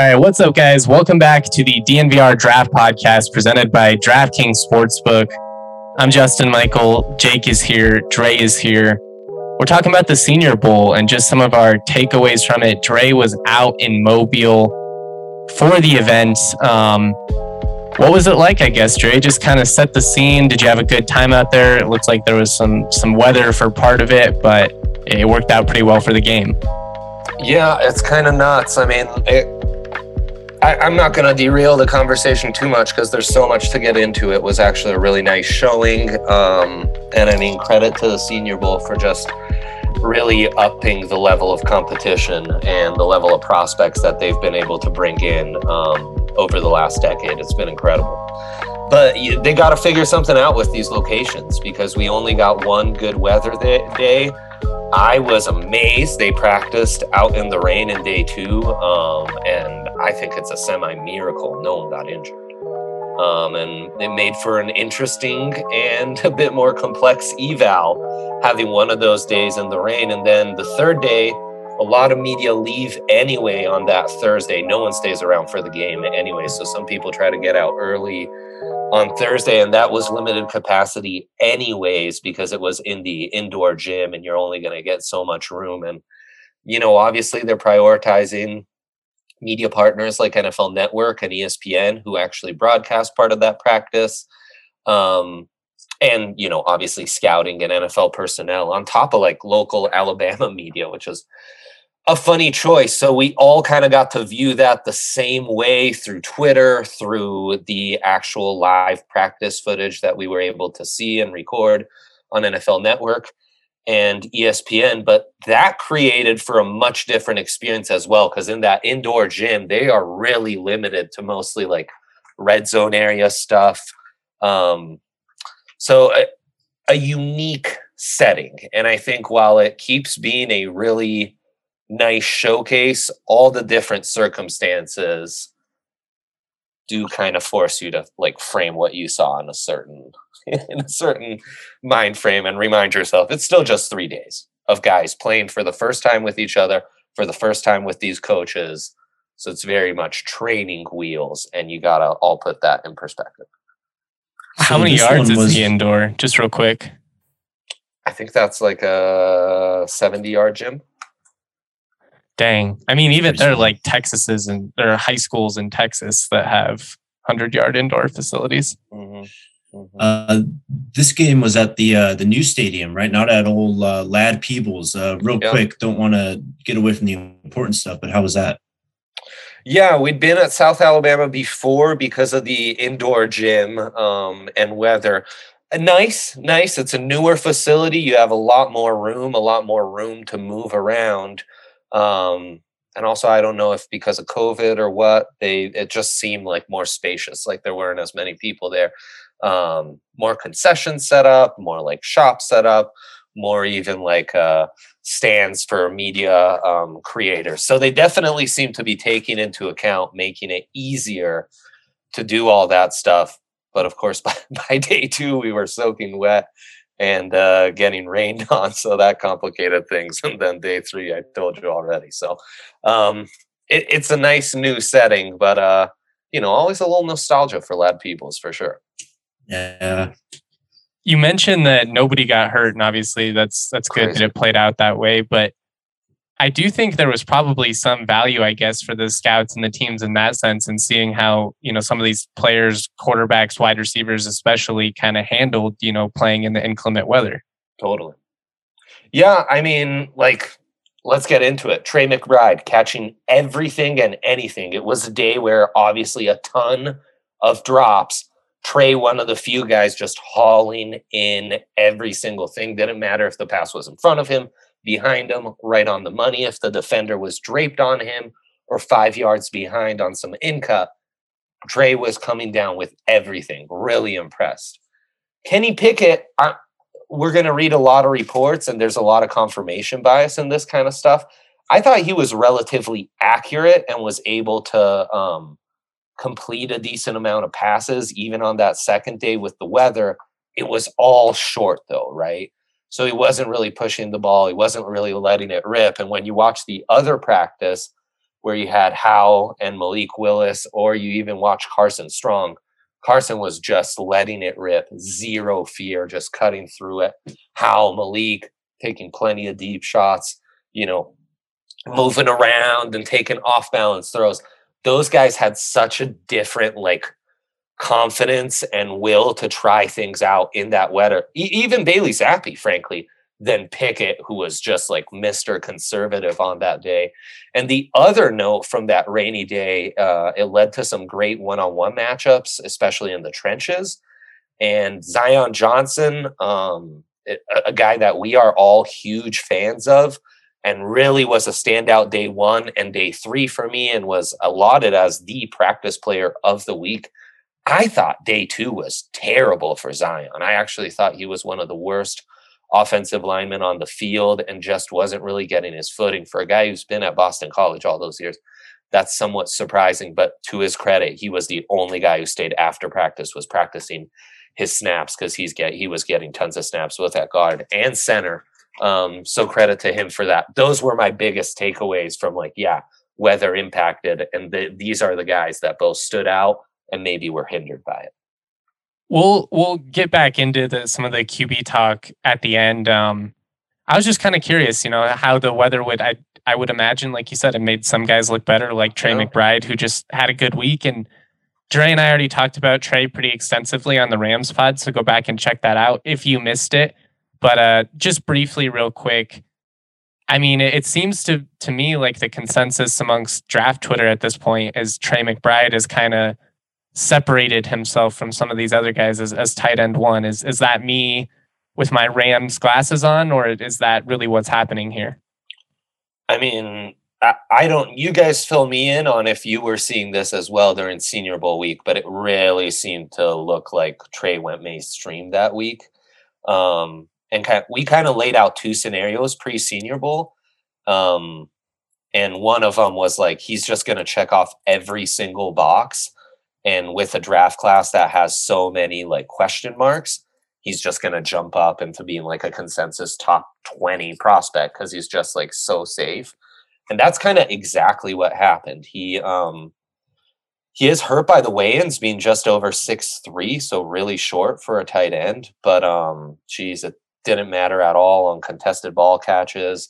All right, what's up, guys? Welcome back to the DNVR Draft Podcast presented by DraftKings Sportsbook. I'm Justin Michael. Jake is here. Dre is here. We're talking about the Senior Bowl and just some of our takeaways from it. Dre was out in Mobile for the event. Um, what was it like? I guess Dre just kind of set the scene. Did you have a good time out there? It looks like there was some some weather for part of it, but it worked out pretty well for the game. Yeah, it's kind of nuts. I mean, it, I, am not going to derail the conversation too much because there's so much to get into. It was actually a really nice showing. Um, and I mean, credit to the Senior Bowl for just really upping the level of competition and the level of prospects that they've been able to bring in um, over the last decade. It's been incredible. But they got to figure something out with these locations because we only got one good weather day. I was amazed they practiced out in the rain in day two. Um, and I think it's a semi miracle no one got injured. Um, and it made for an interesting and a bit more complex eval having one of those days in the rain. And then the third day, a lot of media leave anyway on that Thursday. No one stays around for the game anyway. So some people try to get out early on Thursday, and that was limited capacity anyways because it was in the indoor gym and you're only going to get so much room. And, you know, obviously they're prioritizing media partners like NFL Network and ESPN who actually broadcast part of that practice. Um, and you know, obviously scouting and NFL personnel on top of like local Alabama media, which is a funny choice. So we all kind of got to view that the same way through Twitter, through the actual live practice footage that we were able to see and record on NFL Network and ESPN, but that created for a much different experience as well. Because in that indoor gym, they are really limited to mostly like red zone area stuff. Um, so a, a unique setting, and I think while it keeps being a really nice showcase, all the different circumstances do kind of force you to like frame what you saw in a certain in a certain mind frame and remind yourself it's still just three days of guys playing for the first time with each other for the first time with these coaches. So it's very much training wheels and you gotta all put that in perspective. How so many yards is was... the indoor? Just real quick. I think that's like a 70 yard gym Dang. I mean, even there are like Texas's and there are high schools in Texas that have 100 yard indoor facilities. Mm-hmm. Mm-hmm. Uh, this game was at the uh, the new stadium, right? Not at old uh, Ladd Peebles. Uh, real yeah. quick, don't want to get away from the important stuff, but how was that? Yeah, we'd been at South Alabama before because of the indoor gym um, and weather. nice, nice. It's a newer facility. You have a lot more room, a lot more room to move around. Um, and also, I don't know if because of COVID or what, they it just seemed like more spacious, like there weren't as many people there. Um, more concessions set up, more like shops set up, more even like uh, stands for media um, creators. So they definitely seem to be taking into account making it easier to do all that stuff. But of course, by, by day two, we were soaking wet and uh, getting rained on. So that complicated things. And then day three, I told you already. So um, it, it's a nice new setting, but uh, you know, always a little nostalgia for Ladd Peebles for sure. Yeah. You mentioned that nobody got hurt, and obviously that's that's good that it played out that way. But I do think there was probably some value, I guess, for the scouts and the teams in that sense, and seeing how you know some of these players, quarterbacks, wide receivers, especially, kind of handled you know playing in the inclement weather. Totally. Yeah, I mean, like, let's get into it. Trey McBride catching everything and anything. It was a day where obviously a ton of drops. Trey, one of the few guys, just hauling in every single thing. Didn't matter if the pass was in front of him, behind him, right on the money if the defender was draped on him, or five yards behind on some in cut. Dre was coming down with everything. Really impressed. Kenny Pickett, I, we're going to read a lot of reports, and there's a lot of confirmation bias in this kind of stuff. I thought he was relatively accurate and was able to um, complete a decent amount of passes, even on that second day with the weather. It was all short, though, right? So he wasn't really pushing the ball. He wasn't really letting it rip. And when you watch the other practice, where you had Howell and Malik Willis, or you even watch Carson Strong, Carson was just letting it rip, zero fear, just cutting through it. Howell, Malik taking plenty of deep shots, you know, moving around and taking off balance throws. Those guys had such a different like confidence and will to try things out in that weather. E- even Bailey Zappe, frankly, than Pickett, who was just like Mr. Conservative on that day. And the other note from that rainy day, uh, it led to some great one on one matchups, especially in the trenches. And Zion Johnson, um, a, a guy that we are all huge fans of, and really was a standout day one and day three for me, and was allotted as the practice player of the week. I thought day two was terrible for Zion. I actually thought he was one of the worst offensive linemen on the field and just wasn't really getting his footing for a guy who's been at Boston College all those years. That's somewhat surprising, but to his credit, he was the only guy who stayed after practice, was practicing his snaps because he's get he was getting tons of snaps with that guard and center. Um, so credit to him for that. Those were my biggest takeaways from like, yeah, weather impacted, and the, these are the guys that both stood out and maybe we're hindered by it. We'll we'll get back into the, some of the QB talk at the end. Um, I was just kind of curious, you know, how the weather would. I I would imagine, like you said, it made some guys look better, like Trey yeah. McBride, who just had a good week. And Dre and I already talked about Trey pretty extensively on the Rams pod, so go back and check that out if you missed it. But uh, just briefly, real quick, I mean, it, it seems to to me like the consensus amongst draft Twitter at this point is Trey McBride is kind of separated himself from some of these other guys as, as tight end one. Is is that me with my Rams glasses on, or is that really what's happening here? I mean, I, I don't. You guys fill me in on if you were seeing this as well during Senior Bowl week, but it really seemed to look like Trey went mainstream that week. Um, and kind of, we kind of laid out two scenarios pre Senior Bowl. Um, and one of them was like he's just going to check off every single box and with a draft class that has so many like question marks, he's just going to jump up into being like a consensus top 20 prospect because he's just like so safe. And that's kind of exactly what happened. He, um, he is hurt by the weigh-ins being just over six three, so really short for a tight end. But um, geez, it didn't matter at all on contested ball catches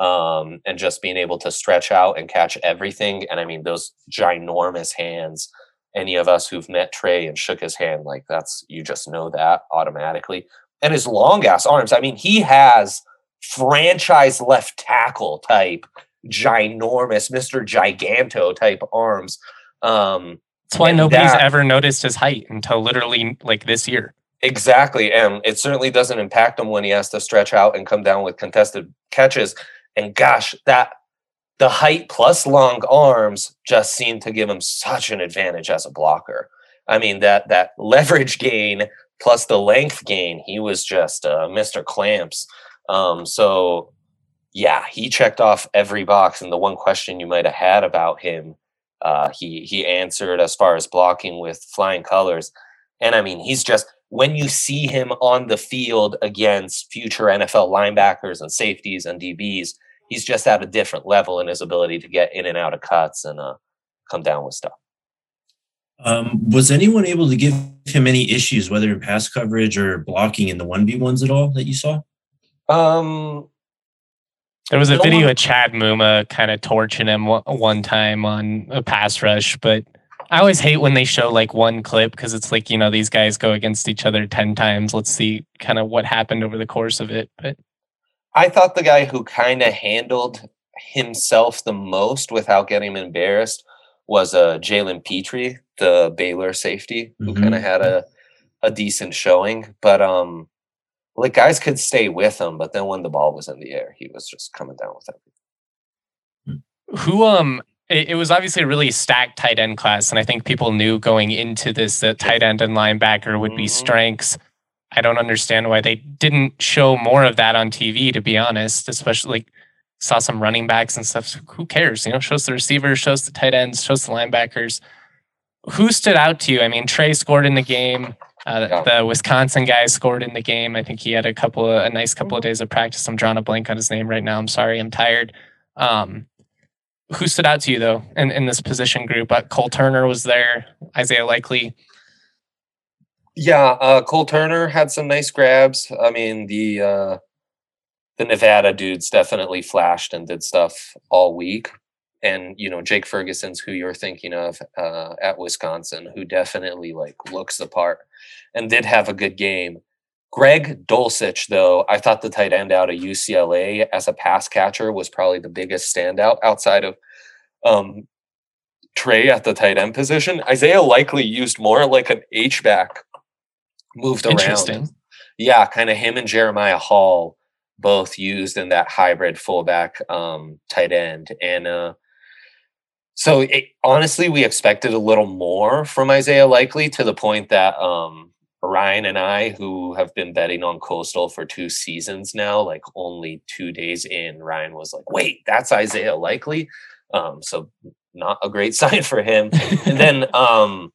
um, and just being able to stretch out and catch everything. And I mean, those ginormous hands any of us who've met Trey and shook his hand, like that's you just know that automatically. And his long ass arms. I mean, he has franchise left tackle type, ginormous, Mr. Giganto type arms. Um, That's why nobody's that, ever noticed his height until literally like this year. Exactly. And it certainly doesn't impact him when he has to stretch out and come down with contested catches. And gosh, that the height plus long arms just seemed to give him such an advantage as a blocker. I mean that that leverage gain plus the length gain, he was just uh, Mr. Clamps. Um, so yeah, he checked off every box. And the one question you might have had about him, uh, he he answered as far as blocking with flying colors. And I mean, he's just when you see him on the field against future NFL linebackers and safeties and DBs, he's just at a different level in his ability to get in and out of cuts and uh, come down with stuff. Um, was anyone able to give him any issues, whether in pass coverage or blocking in the one v ones at all that you saw? Um, there was a no video one... of Chad Muma kind of torching him one time on a pass rush, but I always hate when they show like one clip because it's like you know these guys go against each other ten times. Let's see kind of what happened over the course of it, but I thought the guy who kind of handled himself the most without getting embarrassed was uh, Jalen Pitre, the Baylor safety, who mm-hmm. kind of had a, a decent showing. But um, like guys could stay with him, but then when the ball was in the air, he was just coming down with everything. Who um it, it, was obviously a really stacked tight end class, and I think people knew going into this that tight end and linebacker would be mm-hmm. strengths. I don't understand why they didn't show more of that on TV, to be honest, especially like saw some running backs and stuff. Who cares? You know, shows the receivers, shows the tight ends, shows the linebackers. Who stood out to you? I mean, Trey scored in the game. Uh. The Wisconsin guy scored in the game. I think he had a couple of a nice couple of days of practice. I'm drawing a blank on his name right now. I'm sorry. I'm tired. Um, who stood out to you though in, in this position group? Uh, Cole Turner was there. Isaiah Likely. Yeah, uh, Cole Turner had some nice grabs. I mean, the uh, the Nevada dudes definitely flashed and did stuff all week. And you know, Jake Ferguson's who you're thinking of uh, at Wisconsin, who definitely like looks the part and did have a good game. Greg Dulcich, though, I thought the tight end out of UCLA as a pass catcher was probably the biggest standout outside of um, Trey at the tight end position. Isaiah Likely used more like an H back, moved around. Yeah, kind of him and Jeremiah Hall both used in that hybrid fullback um, tight end. And uh, so it, honestly, we expected a little more from Isaiah Likely to the point that um, Ryan and I, who have been betting on Coastal for two seasons now, like only two days in, Ryan was like, wait, that's Isaiah Likely. Um, so not a great sign for him. and then um,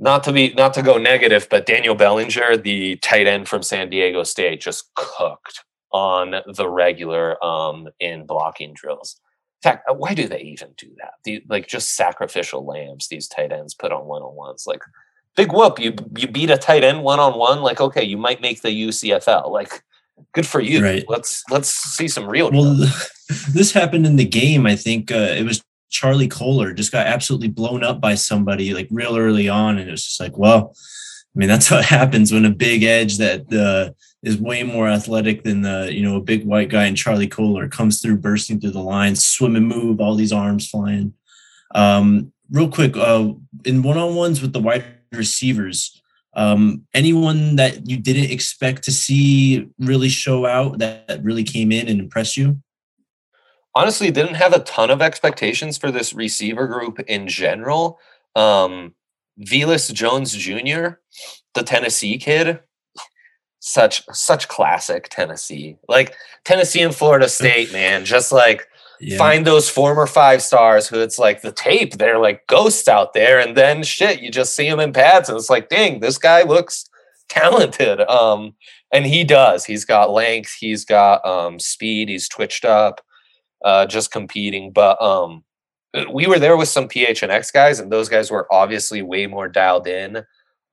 not to be not to go negative, but Daniel Bellinger, the tight end from San Diego State, just cooked on the regular um, in blocking drills. In fact, uh, why do they even do that? The, like just sacrificial lambs these tight ends put on one on ones. Like big whoop, you you beat a tight end one on one. Like okay, you might make the USFL. Like good for you. Right. Let's let's see some real. Well, this happened in the game. I think uh, it was Charlie Kolar just got absolutely blown up by somebody like real early on, and it was just like, well, I mean, that's what happens when a big edge that uh, is way more athletic than the you know a big white guy and Charlie Kolar comes through bursting through the lines, swim and move, all these arms flying. Um, real quick, uh, in one on ones with the wide receivers, um, anyone that you didn't expect to see really show out that, that really came in and impressed you? Honestly, didn't have a ton of expectations for this receiver group in general. Um, Velus Jones Jr., the Tennessee kid, such such classic Tennessee. Like Tennessee and Florida State, man, just like yeah. find those former five stars who it's like the tape, they're like ghosts out there, and then shit, you just see them in pads, and it's like, dang, this guy looks talented. Um, and he does. He's got length, he's got um speed, he's twitched up, uh, just competing. But um we were there with some PHNX guys, and those guys were obviously way more dialed in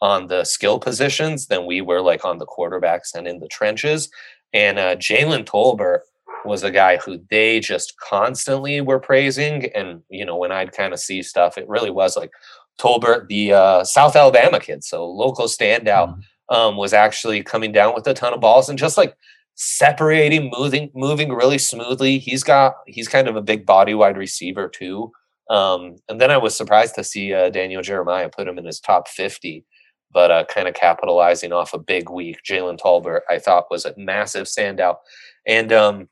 on the skill positions than we were like on the quarterbacks and in the trenches. And uh, Jalen Tolbert was a guy who they just constantly were praising. And, you know, when I'd kind of see stuff, it really was like Tolbert, the uh, South Alabama kid, so local standout, mm-hmm. um, was actually coming down with a ton of balls and just like separating, moving, moving really smoothly. He's got, he's kind of a big body wide receiver too. Um, and then I was surprised to see uh, Daniel Jeremiah put him in his top 50 but uh, kind of capitalizing off a big week. Jalen Tolbert, I thought, was a massive standout. And um,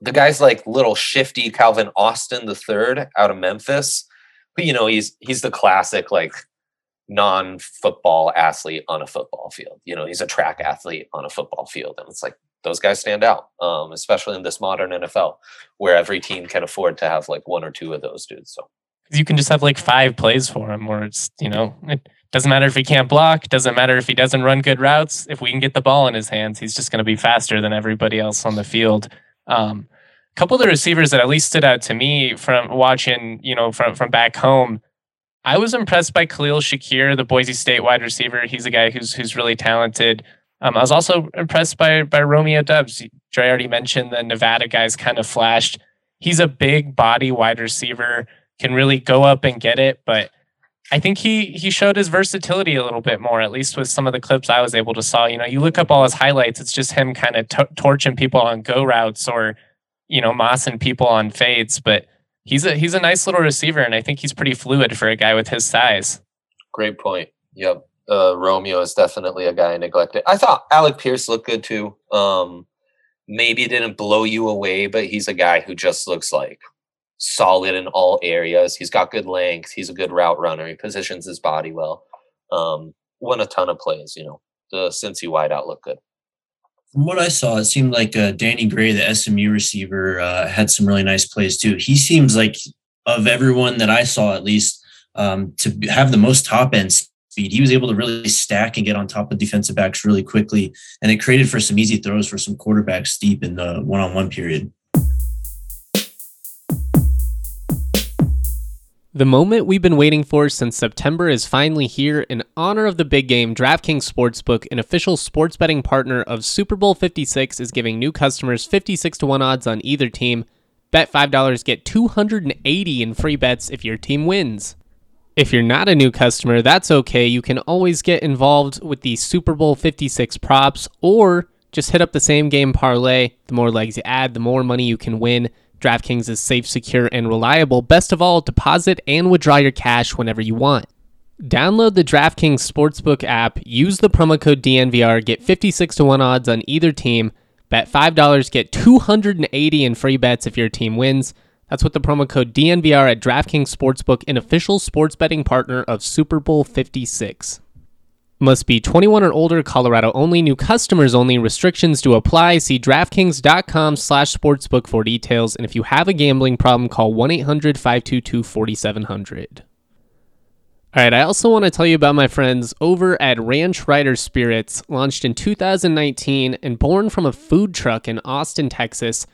the guy's like little shifty Calvin Austin the third out of Memphis. But you know, he's he's the classic like non-football athlete on a football field. You know, he's a track athlete on a football field. And it's like those guys stand out, um, especially in this modern NFL where every team can afford to have like one or two of those dudes. So you can just have like five plays for him where it's, you know, it, doesn't matter if he can't block, doesn't matter if he doesn't run good routes. If we can get the ball in his hands, he's just going to be faster than everybody else on the field. Um, a couple of the receivers that at least stood out to me from watching, you know, from from back home, I was impressed by Khalil Shakir, the Boise State wide receiver. He's a guy who's who's really talented. Um, I was also impressed by by Romeo Doubs. Dre already mentioned the Nevada guys kind of flashed. He's a big body wide receiver, can really go up and get it, but I think he he showed his versatility a little bit more, at least with some of the clips I was able to saw. You know, you look up all his highlights; it's just him kind of t- torching people on go routes or you know mossing people on fades. But he's a he's a nice little receiver, and I think he's pretty fluid for a guy with his size. Great point. Yep. uh, Romeo is definitely a guy I neglected. I thought Alec Pierce looked good too. Um, maybe didn't blow you away, but he's a guy who just looks like solid in all areas. He's got good length. He's a good route runner. He positions his body well. Um, won a ton of plays. You know, the Cincy wideout looked good. From what I saw, it seemed like uh, Danny Gray, the SMU receiver, uh, had some really nice plays too. He seems like of everyone that I saw, at least, um, to have the most top end speed. He was able to really stack and get on top of defensive backs really quickly, and it created for some easy throws for some quarterbacks deep in the one on one period. The moment we've been waiting for since September is finally here. In honor of the big game, DraftKings Sportsbook, an official sports betting partner of Super Bowl 56, is giving new customers 56 to 1 odds on either team. Bet $5, get 280 in free bets if your team wins. If you're not a new customer, that's okay. You can always get involved with the Super Bowl 56 props or just hit up the same game parlay. The more legs you add, the more money you can win. DraftKings is safe, secure, and reliable. Best of all, deposit and withdraw your cash whenever you want. Download the DraftKings Sportsbook app, use the promo code DNVR, get 56 to 1 odds on either team. Bet $5, get 280 in free bets if your team wins. That's with the promo code DNVR at DraftKings Sportsbook, an official sports betting partner of Super Bowl 56. Must be 21 or older, Colorado only, new customers only, restrictions do apply. See DraftKings.com slash sportsbook for details. And if you have a gambling problem, call 1 800 522 4700. All right, I also want to tell you about my friends over at Ranch Rider Spirits, launched in 2019 and born from a food truck in Austin, Texas.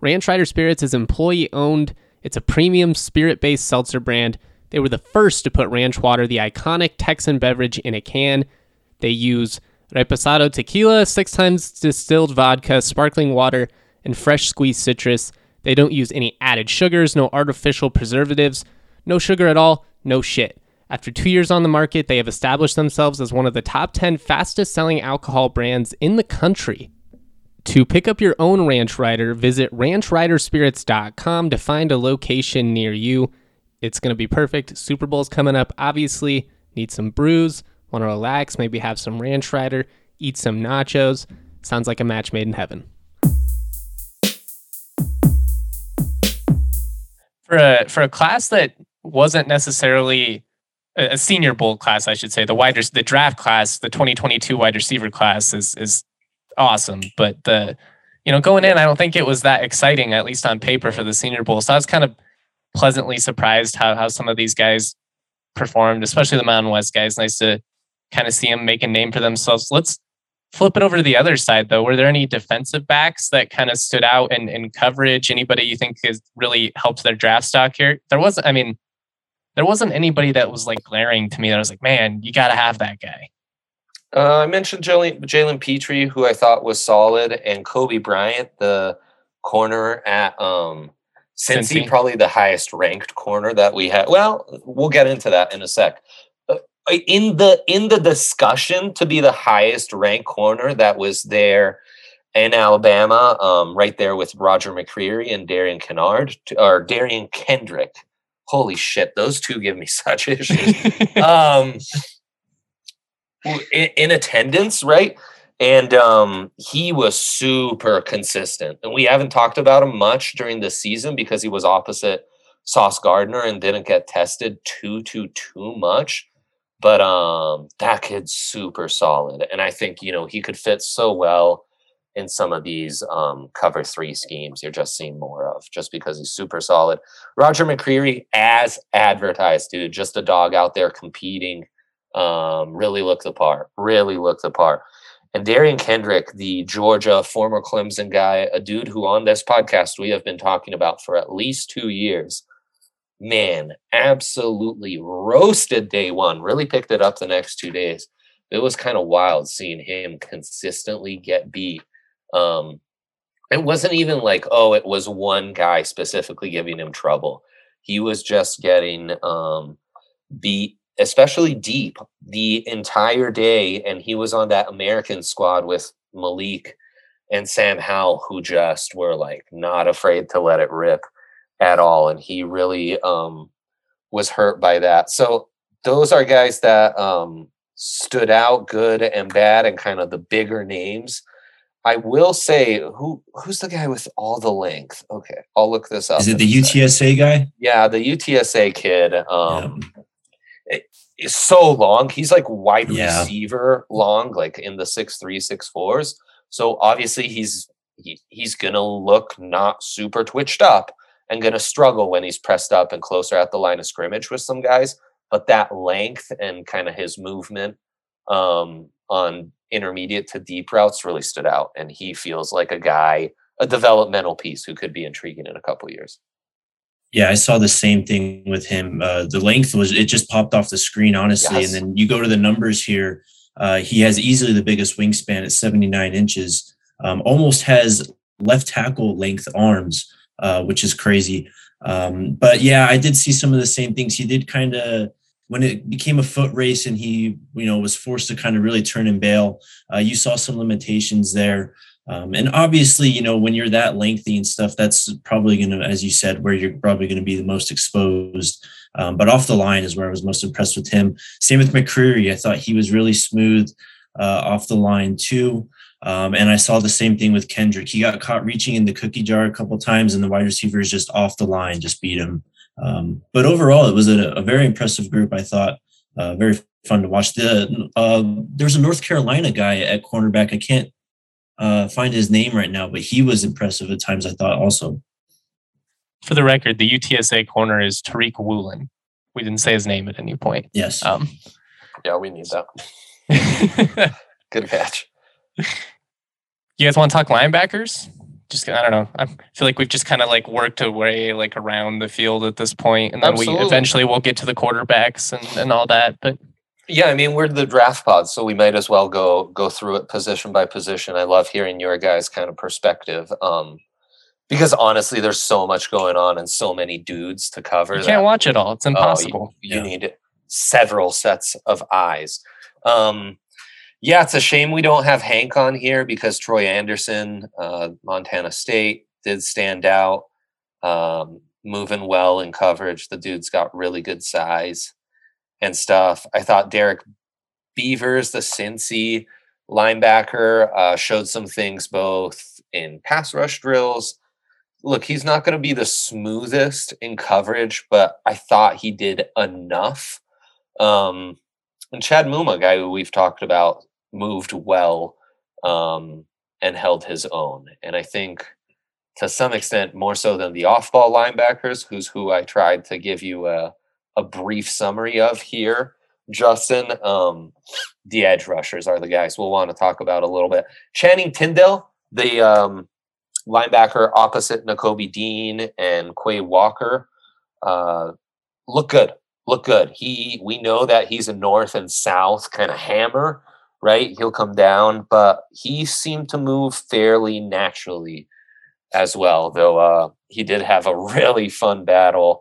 Ranch Rider Spirits is employee owned, it's a premium spirit based seltzer brand they were the first to put ranch water, the iconic Texan beverage, in a can. They use reposado tequila, six times distilled vodka, sparkling water, and fresh squeezed citrus. They don't use any added sugars, no artificial preservatives, no sugar at all, no shit. After two years on the market, they have established themselves as one of the top 10 fastest selling alcohol brands in the country. To pick up your own Ranch Rider, visit ranchriderspirits.com to find a location near you. It's going to be perfect. Super Bowl's coming up. Obviously, need some brews, want to relax, maybe have some ranch rider, eat some nachos. Sounds like a match made in heaven. For a for a class that wasn't necessarily a senior bowl class, I should say, the wide the draft class, the 2022 wide receiver class is is awesome. But the you know going in, I don't think it was that exciting, at least on paper, for the senior bowl. So I was kind of pleasantly surprised how how some of these guys performed, especially the Mountain West guys. Nice to kind of see them make a name for themselves. Let's flip it over to the other side though. Were there any defensive backs that kind of stood out in, in coverage? Anybody you think has really helped their draft stock here? There wasn't, I mean, there wasn't anybody that was like glaring to me that I was like, man, you got to have that guy. Uh, I mentioned Jalen, Pitre, who I thought was solid, and Coby Bryant, the corner at um, Cincy, Cincy, probably the highest ranked corner that we have. Well, we'll get into that in a sec. Uh, in the in the discussion to be the highest ranked corner that was there in Alabama, um, right there with Roger McCreary and Derion Kennard or Derion Kendrick. Holy shit, those two give me such issues. um, in, in attendance, right? And um, he was super consistent. And we haven't talked about him much during the season because he was opposite Sauce Gardner and didn't get tested too too too much. But um, that kid's super solid, and I think you know he could fit so well in some of these um, cover three schemes you're just seeing more of, just because he's super solid. Roger McCreary, as advertised, dude, just a dog out there competing. Um, really looked the part. Really looked the part. And Derion Kendrick, the Georgia former Clemson guy, a dude who on this podcast we have been talking about for at least two years, man, absolutely roasted day one, really picked it up the next two days. It was kind of wild seeing him consistently get beat. Um, it wasn't even like, oh, it was one guy specifically giving him trouble. He was just getting um, beat especially deep the entire day. And he was on that American squad with Malik and Sam Howell, who just were like not afraid to let it rip at all. And he really um, was hurt by that. So those are guys that um, stood out, good and bad, and kind of the bigger names. I will say, who who's the guy with all the length? Okay, I'll look this up. Is it the UTSA guy? Yeah, the UTSA kid. Um, yeah. Is so long. He's like wide yeah. receiver long, like in the six three, six fours. So obviously he's he, he's gonna look not super twitched up and gonna struggle when he's pressed up and closer at the line of scrimmage with some guys. But that length and kind of his movement um, on intermediate to deep routes really stood out. And he feels like a guy, a developmental piece who could be intriguing in a couple years. Yeah, I saw the same thing with him. Uh, the length was it just popped off the screen, honestly. Yes. And then you go to the numbers here. Uh, he has easily the biggest wingspan at 79 inches. Um, almost has left tackle length arms, uh, which is crazy. Um, but yeah, I did see some of the same things. He did kind of when it became a foot race and he you know was forced to kind of really turn and bail uh, you saw some limitations there um, and obviously you know when you're that lengthy and stuff that's probably going to as you said where you're probably going to be the most exposed um, but off the line is where i was most impressed with him same with mccreary i thought he was really smooth uh, off the line too um, and I saw the same thing with Kendrick. He got caught reaching in the cookie jar a couple times, and the wide receivers just off the line just beat him. Um, but overall, it was a, a, very impressive group. I thought uh, very fun to watch. The uh, there's a North Carolina guy at cornerback. I can't uh, find his name right now, but he was impressive at times. I thought also. For the record, the UTSA corner is Tariq Woolen. We didn't say his name at any point. Yes. Um, yeah, we need that. Good catch. You guys want to talk linebackers? just I don't know. I feel like we've just kind of like worked a way like around the field at this point, and then Absolutely. we eventually will get to the quarterbacks and, and all that. But yeah, I mean we're the draft pod, so we might as well go go through it position by position. I love hearing your guys' kind of perspective. Um, because honestly, there's so much going on and so many dudes to cover. You can't watch it all; it's impossible. Oh, you, you yeah. need several sets of eyes. Um, yeah, it's a shame we don't have Hank on here because Troy Andersen, uh, Montana State, did stand out, um, moving well in coverage. The dude's got really good size and stuff. I thought Derek Beavers, the Cincy linebacker, uh, showed some things both in pass rush drills. Look, he's not going to be the smoothest in coverage, but I thought he did enough. Um, and Chad Muma, guy who we've talked about moved well um, and held his own. And I think to some extent more so than the off-ball linebackers, who's who I tried to give you a, a brief summary of here. Justin, um, the edge rushers are the guys we'll want to talk about a little bit. Channing Tindall, the um, linebacker opposite Nakobe Dean and Quay Walker, uh, look good. Look good. He we know that he's a north and south kind of hammer right? He'll come down, but he seemed to move fairly naturally as well, though uh, he did have a really fun battle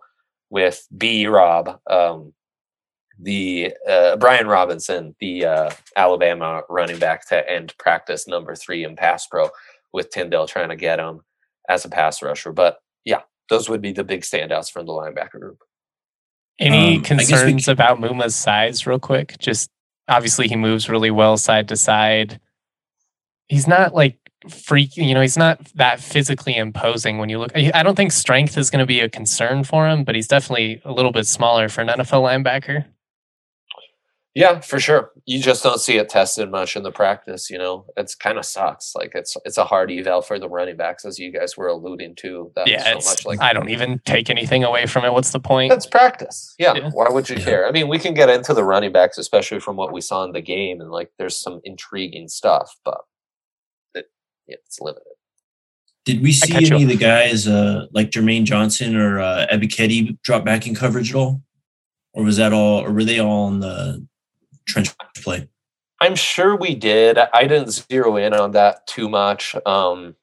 with B Rob, um, the uh, Brian Robinson, the uh, Alabama running back to end practice number three in pass pro with Tindall trying to get him as a pass rusher. But yeah, those would be the big standouts from the linebacker group. Any um, concerns can... about Muma's size, real quick? Just obviously he moves really well side to side. He's not like freak, you know, he's not that physically imposing when you look. I don't think strength is going to be a concern for him, but he's definitely a little bit smaller for an NFL linebacker. Yeah, for sure. You just don't see it tested much in the practice. You know, it's kind of sucks. Like it's it's a hard eval for the running backs, as you guys were alluding to. That yeah, so much like I don't even take anything away from it. What's the point? it's practice. Yeah. yeah. Why would you yeah. care? I mean, we can get into the running backs, especially from what we saw in the game, and like there's some intriguing stuff, but it, yeah, it's limited. Did we see any of the guys uh, like Jermaine Johnson or uh, Ebiketie drop back in coverage at all? Or was that all, or were they all on the trench play? I'm sure we did. I didn't zero in on that too much. Um,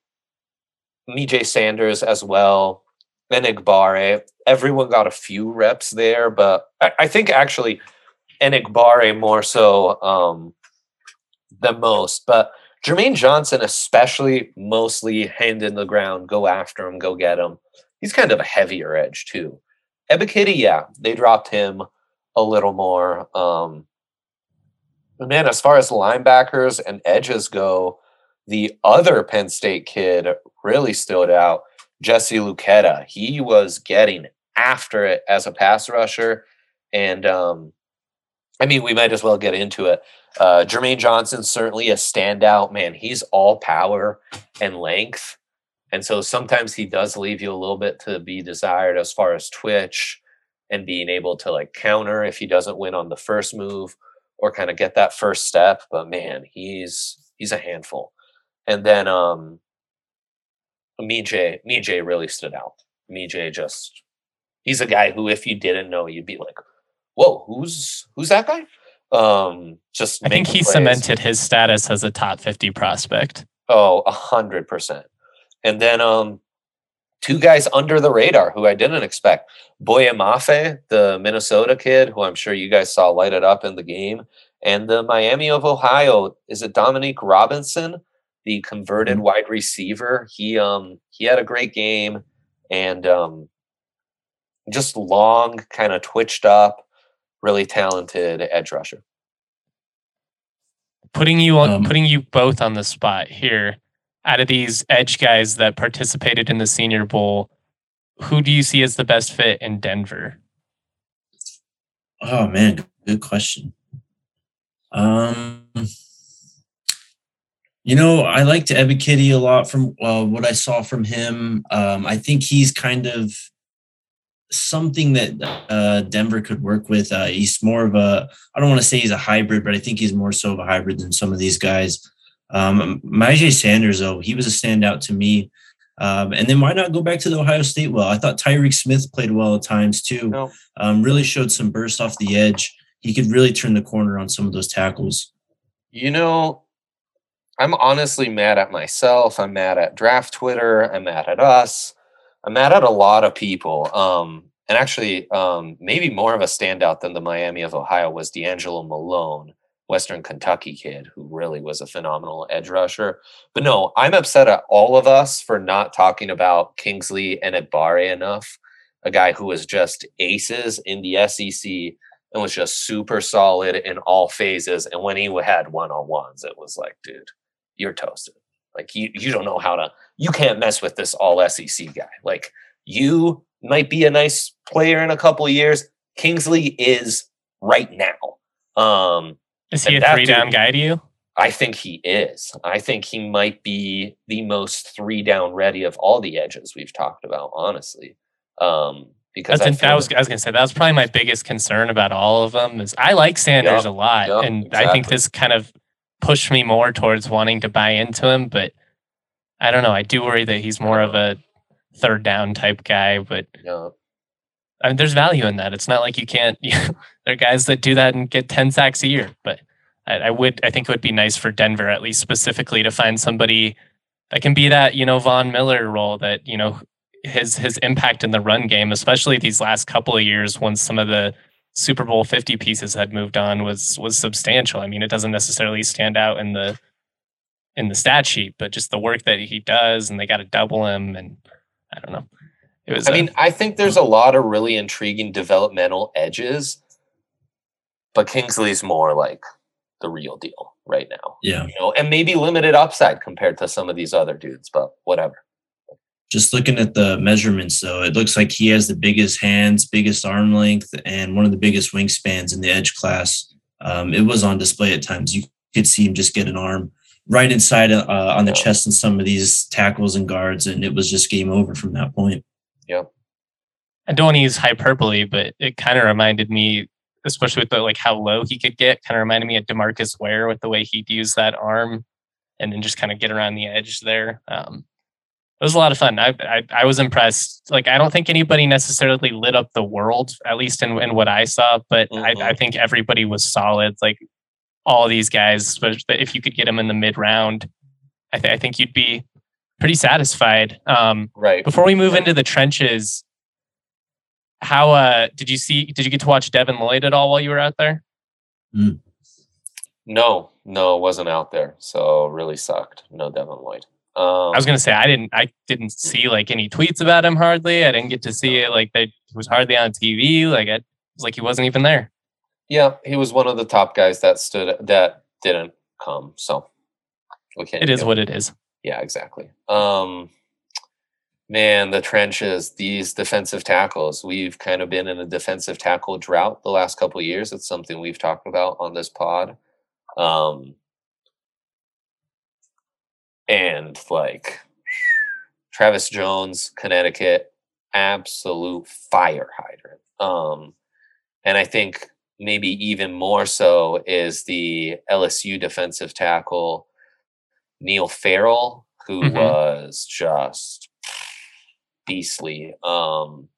Myjai Sanders as well, Enagbare. Everyone got a few reps there, but I, I think actually Enagbare more so um, than most. But Jermaine Johnson, especially, mostly hand in the ground, go after him, go get him. He's kind of a heavier edge too. Ebiketie, yeah, they dropped him a little more. Um, But man, as far as linebackers and edges go, the other Penn State kid really stood out. Jesse Luketa. He was getting after it as a pass rusher. And um, I mean, we might as well get into it. Uh, Jermaine Johnson, certainly a standout. Man, he's all power and length. And so sometimes he does leave you a little bit to be desired as far as twitch and being able to like counter if he doesn't win on the first move or kind of get that first step. But man, he's he's a handful. And then um Myjai, Myjai really stood out. Myjai just he's a guy who if you didn't know, you'd be like, Whoa, who's who's that guy? Um just I think he plays. cemented his status as a top 50 prospect. Oh, a hundred percent. And then um, two guys under the radar who I didn't expect. Boye Mafe, the Minnesota kid, who I'm sure you guys saw light it up in the game, and the Miami of Ohio. Is it Dominique Robinson, the converted mm-hmm. wide receiver? He um he had a great game and um just long, kind of twitched up, really talented edge rusher. Putting you on, um, putting you both on the spot here out of these edge guys that participated in the Senior Bowl, who do you see as the best fit in Denver? Oh man, good question. Um, you know, I liked Ebiketie a lot from uh, what I saw from him. Um, I think he's kind of something that uh, Denver could work with. Uh, he's more of a, I don't want to say he's a hybrid, but I think he's more so of a hybrid than some of these guys. Um, Myjai Sanders, though, he was a standout to me. Um, and then why not go back to the Ohio State well? I thought Tyreke Smith played well at times too. No. Um, really showed some burst off the edge. He could really turn the corner on some of those tackles. You know, I'm honestly mad at myself. I'm mad at draft Twitter. I'm mad at us. I'm mad at a lot of people. Um, and actually, um, maybe more of a standout than the Miami of Ohio was DeAngelo Malone. Western Kentucky kid who really was a phenomenal edge rusher. But no, I'm upset at all of us for not talking about Kingsley and Enagbare enough. A guy who was just aces in the SEC and was just super solid in all phases. And when he had one on ones, it was like, dude, you're toasted. Like you, you don't know how to. You can't mess with this all SEC guy. Like you might be a nice player in a couple years. Kingsley is right now. Um, is he a three down dude, guy to you? I think he is. I think he might be the most three down ready of all the edges we've talked about, honestly. Um, because I, I, was I was gonna say that was probably my biggest concern about all of them is I like Sanders yep, a lot, yep, and exactly. I think this kind of pushed me more towards wanting to buy into him. But I don't know. I do worry that he's more of a third down type guy. But. I mean, there's value in that. It's not like you can't. You know, there are guys that do that and get ten sacks a year. But I, I, would, I think it would be nice for Denver at least specifically to find somebody that can be that you know Von Miller role that you know his his impact in the run game, especially these last couple of years when some of the Super Bowl fifty pieces had moved on was was substantial. I mean, it doesn't necessarily stand out in the in the stat sheet, but just the work that he does, and they got to double him, and I don't know. It was. I a, mean, I think there's a lot of really intriguing developmental edges, but Kingsley's more like the real deal right now. Yeah. You know, and maybe limited upside compared to some of these other dudes, but whatever. Just looking at the measurements, though, it looks like he has the biggest hands, biggest arm length, and one of the biggest wingspans in the edge class. Um, it was on display at times. You could see him just get an arm right inside uh, on the chest in some of these tackles and guards, and it was just game over from that point. Yep. I don't want to use hyperbole, but it kind of reminded me, especially with the like how low he could get, kind of reminded me of Demarcus Ware with the way he'd use that arm and then just kind of get around the edge there. Um, it was a lot of fun. I, I, I was impressed. Like I don't think anybody necessarily lit up the world, at least in, in what I saw, but mm-hmm. I, I mm-hmm. think everybody was solid. Like all these guys, but if you could get them in the mid round, I, th- I think you'd be pretty satisfied. Um, right. Before we move into the trenches, how uh, did you see? Did you get to watch Devin Lloyd at all while you were out there? Mm. No, no, wasn't out there, so really sucked. No Devin Lloyd. Um, I was gonna say I didn't. I didn't see like any tweets about him hardly. I didn't get to see it. Like that was hardly on TV. Like it was like he wasn't even there. Yeah, he was one of the top guys that stood that didn't come. So okay, it is what it is. Yeah, exactly. Um, man, the trenches, these defensive tackles. We've kind of been in a defensive tackle drought the last couple years. It's something we've talked about on this pod. Um, and like Travis Jones, Connecticut, absolute fire hydrant. Um, and I think maybe even more so is the LSU defensive tackle Neil Farrell, who mm-hmm. was just beastly um,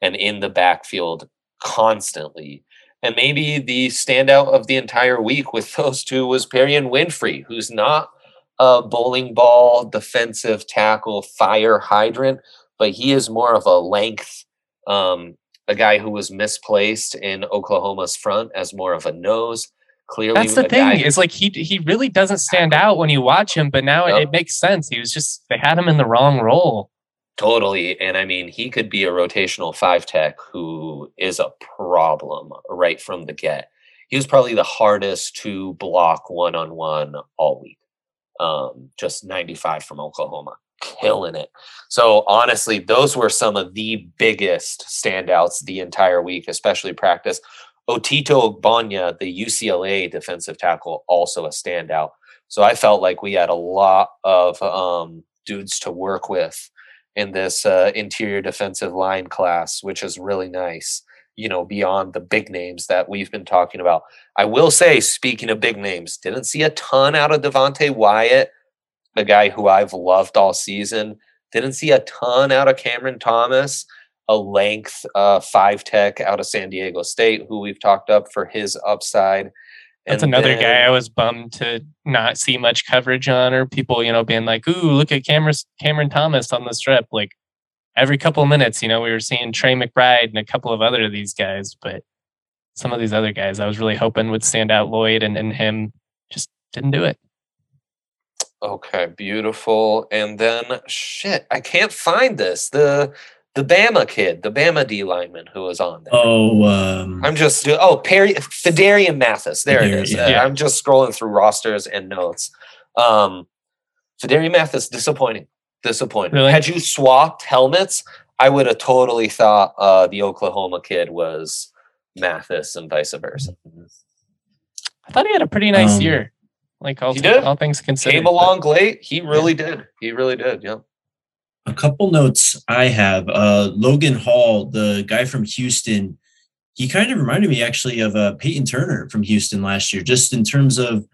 and in the backfield constantly. And maybe the standout of the entire week with those two was Perrion Winfrey, who's not a bowling ball defensive tackle fire hydrant, but he is more of a length, um, a guy who was misplaced in Oklahoma's front as more of a nose. Clearly, that's the thing. Is like he he really doesn't stand out when you watch him, but now it, it makes sense. He was just they had him in the wrong role. Totally. And I mean, he could be a rotational five tech who is a problem right from the get. He was probably the hardest to block one on one all week. Um, just 95 from Oklahoma, killing it. So, honestly, those were some of the biggest standouts the entire week, especially practice. Otito Ogbonnia, the UCLA defensive tackle, also a standout. So, I felt like we had a lot of um, dudes to work with in this uh, interior defensive line class, which is really nice. You know, beyond the big names that we've been talking about. I will say, speaking of big names, didn't see a ton out of Devonte Wyatt, a guy who I've loved all season. Didn't see a ton out of Cameron Thomas, a length uh, five tech out of San Diego State, who we've talked up for his upside. That's and another then, guy I was bummed to not see much coverage on, or people, you know, being like, "Ooh, look at Cameron Cameron Thomas on the strip." Like every couple of minutes, you know, we were seeing Trey McBride and a couple of other of these guys, but some of these other guys, I was really hoping would stand out. Lloyd and, and him just didn't do it. Okay, beautiful. And then shit, I can't find this. The the Bama kid, the Bama D lineman who was on there. Oh, um, I'm just oh Perry Phidarian Mathis. There it is. Yeah. I'm just scrolling through rosters and notes. Um, Phidarian Mathis, disappointing, disappointing. Really? Had you swapped helmets, I would have totally thought uh, the Oklahoma kid was Mathis and vice versa. I thought he had a pretty nice um, year. Like all, all things considered, came along late. He really yeah. did. He really did. Yeah a couple notes I have. Uh, Logan Hall, the guy from Houston, he kind of reminded me actually of uh, Peyton Turner from Houston last year, just in terms of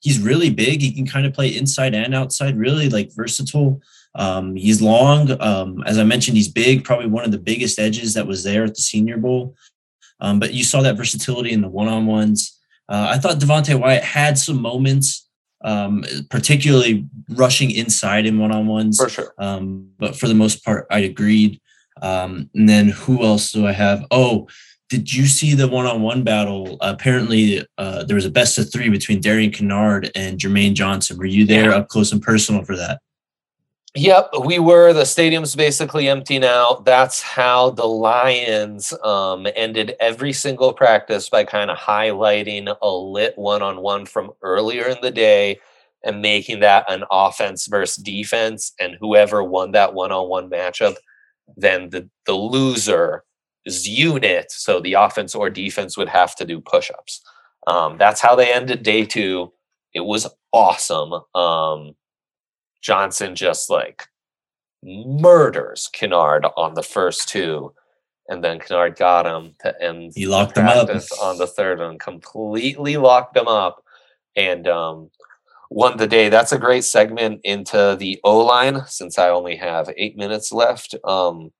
he's really big. He can kind of play inside and outside, really like versatile. Um, he's long. Um, as I mentioned, he's big, probably one of the biggest edges that was there at the Senior Bowl. Um, but you saw that versatility in the one on ones. Uh, I thought Devonte Wyatt had some moments um, particularly rushing inside in one on ones. For sure. Um, but for the most part, I agreed. Um, and then who else do I have? Oh, did you see the one on one battle? apparently, uh, there was a best of three between Darian Kinnard and Jermaine Johnson. Were you there yeah. up close and personal for that? Yep, we were. The stadium's basically empty now. That's how the Lions um, ended every single practice by kind of highlighting a lit one on one from earlier in the day and making that an offense versus defense. And whoever won that one on one matchup, then the, the loser's unit, so the offense or defense, would have to do push ups. Um, that's how they ended day two. It was awesome. Um, Johnson just like murders Kinnard on the first two, and then Kinnard got him to end. He locked him up on the third one, completely locked him up, and um, won the day. That's a great segment into the O line since I only have eight minutes left. Um,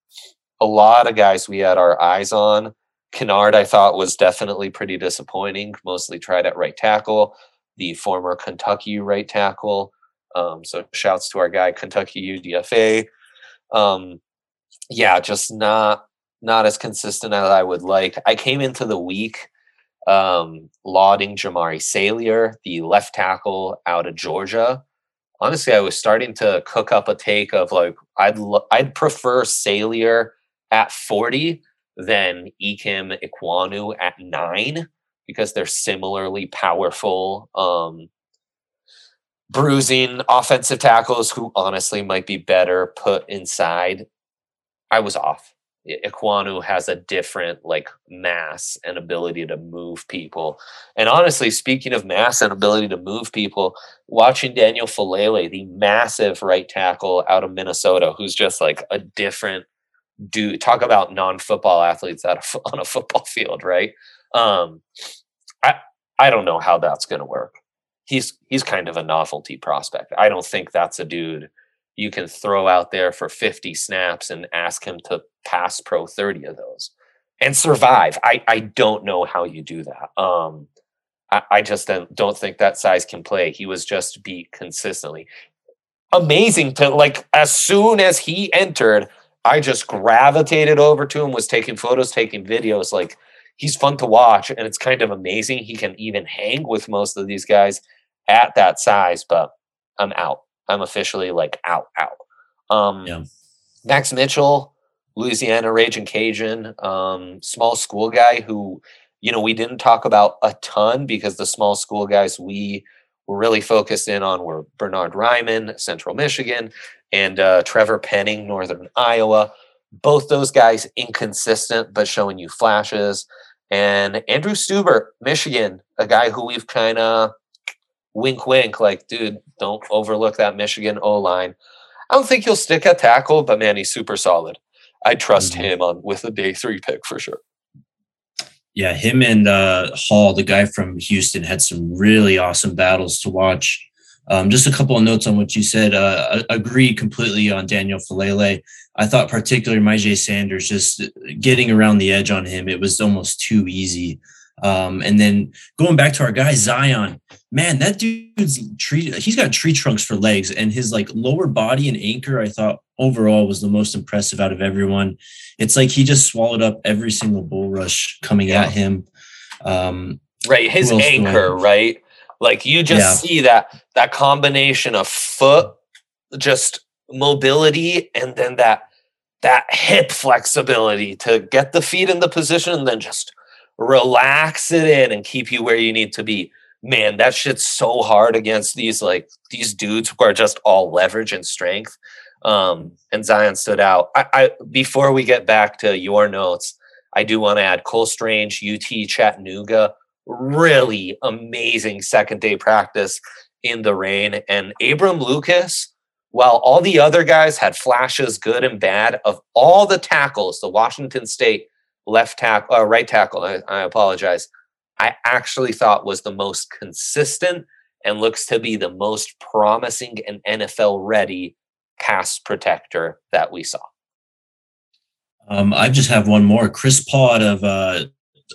a lot of guys we had our eyes on. Kinnard, I thought, was definitely pretty disappointing. Mostly tried at right tackle. The former Kentucky right tackle um, so shouts to our guy Kentucky UDFA. Um, yeah, just not not as consistent as I would like. I came into the week um, lauding Jamaree Salyer, the left tackle out of Georgia. Honestly, I was starting to cook up a take of like I'd I'd prefer Salier at forty than Ikem Ekwonu at nine. because they're similarly powerful. Um, bruising offensive tackles who honestly might be better put inside. I was off. Ekwonu has a different like mass and ability to move people. And honestly, speaking of mass and ability to move people, watching Daniel Faalele, the massive right tackle out of Minnesota, who's just like a different dude. Talk about non-football athletes out of, on a football field, right? Um, I I don't know how that's going to work. He's he's kind of a novelty prospect. I don't think that's a dude you can throw out there for 50 snaps and ask him to pass pro 30 of those and survive. I, I don't know how you do that. Um, I, I just don't, think that size can play. He was just beat consistently. Amazing to like as soon as he entered, I just gravitated over to him, was taking photos, taking videos. Like he's fun to watch, and it's kind of amazing. He can even hang with most of these guys at that size, but I'm out. I'm officially like out, out. Um, yeah. Max Mitchell, Louisiana Raging Cajun, um, small school guy who, you know, we didn't talk about a ton because the small school guys we were really focused in on were Bernhard Raimann Central Michigan, and uh, Trevor Penning, Northern Iowa. Both those guys inconsistent, but showing you flashes. And Andrew Stueber, Michigan, a guy who we've kind of wink, wink, like, dude, don't overlook that Michigan O line. I don't think he'll stick a tackle, but man, he's super solid. I trust mm-hmm. him on with a day three pick for sure. Yeah, him and uh, Hall, the guy from Houston, had some really awesome battles to watch. Um, just a couple of notes on what you said. Uh, agree completely on Daniel Faalele. I thought particularly Myjai Sanders just getting around the edge on him. It was almost too easy. Um, and then going back to our guy Zion, man, that dude's tree. He's got tree trunks for legs, and his like lower body and anchor. I thought overall was the most impressive out of everyone. It's like he just swallowed up every single bull rush coming yeah. at him. Um, right, his anchor, right? Like you just yeah. see that that combination of foot, just mobility, and then that that hip flexibility to get the feet in the position and then just relax it in and keep you where you need to be. Man, that shit's so hard against these like these dudes who are just all leverage and strength. Um, and Zion stood out. I, I before we get back to your notes, I do want to add Cole Strange, UT Chattanooga, really amazing second day practice in the rain. And Abram Lucas, while all the other guys had flashes, good and bad, of all the tackles, the Washington State left tackle, uh, right tackle, I, I apologize, I actually thought was the most consistent and looks to be the most promising and NFL ready pass protector that we saw. Um, I just have one more. Chris Paul of uh,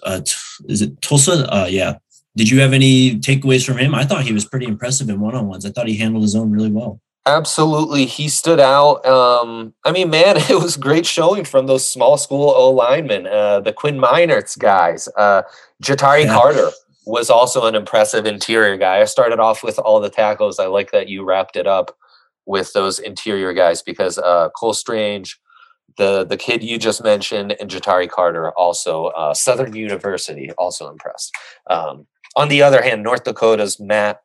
uh, is it Tulsa? Uh, yeah. Did you have any takeaways from him? I thought he was pretty impressive in one on ones. I thought he handled his own really well. Absolutely, he stood out. Um, I mean, man, it was great showing from those small school O linemen, uh, the Quinn Meinerz guys. Uh, Ja'Tyre yeah. Carter was also an impressive interior guy. I started off with all the tackles. I like that you wrapped it up with those interior guys because uh, Cole Strange, the the kid you just mentioned, and Ja'Tyre Carter also uh, Southern University also impressed. Um, on the other hand, North Dakota's Matt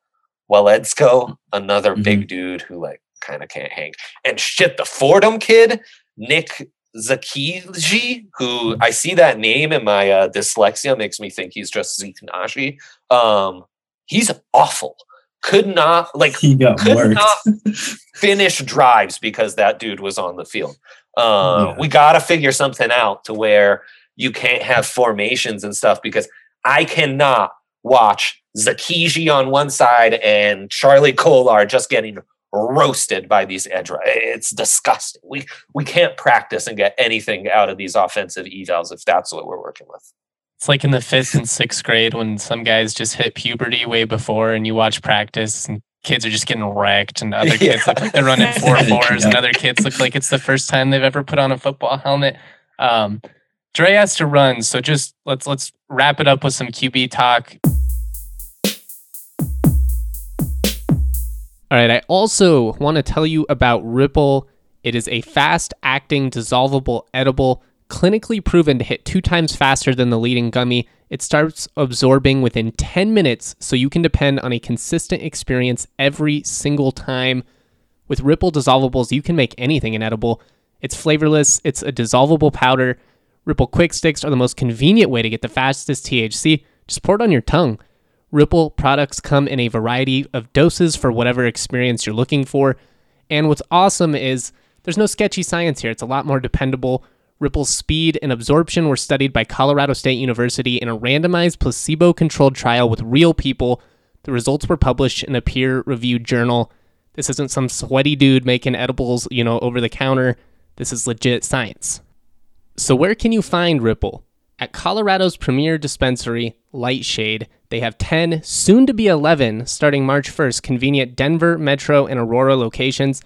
Waletzko, another mm-hmm. big dude who like kind of can't hang. And shit, the Fordham kid, Nick Zakelj, who I see that name and my uh, dyslexia makes me think he's just Zeke Nnaji. Um, he's awful. Could not like he got could worked. not finish drives because that dude was on the field. Uh, yeah. We got to figure something out to where you can't have formations and stuff because I cannot watch Zakelj on one side and Charlie Kolar just getting roasted by these edge. It's disgusting. We we can't practice and get anything out of these offensive evals if that's what we're working with. It's like in the fifth and sixth grade when some guys just hit puberty way before, and you watch practice and kids are just getting wrecked, and other kids yeah. look like they're running four fours, yeah. and other kids look like it's the first time they've ever put on a football helmet. Um, Dre has to run, so just let's let's wrap it up with some QB talk. All right, I also want to tell you about Ripple. It is a fast acting, dissolvable, edible Clinically proven to hit two times faster than the leading gummy, it starts absorbing within 10 minutes, so you can depend on a consistent experience every single time. With Ripple dissolvables, you can make anything an edible. It's flavorless, it's a dissolvable powder. Ripple Quick Sticks are the most convenient way to get the fastest THC. Just pour it on your tongue. Ripple products come in a variety of doses for whatever experience you're looking for. And what's awesome is there's no sketchy science here. It's a lot more dependable. Ripple's speed and absorption were studied by Colorado State University in a randomized placebo controlled trial with real people. The results were published in a peer reviewed journal. This isn't some sweaty dude making edibles, you know, over the counter. This is legit science. So, where can you find Ripple? At Colorado's premier dispensary, Lightshade, they have 10, soon to be 11, starting March 1st, convenient Denver, Metro, and Aurora locations.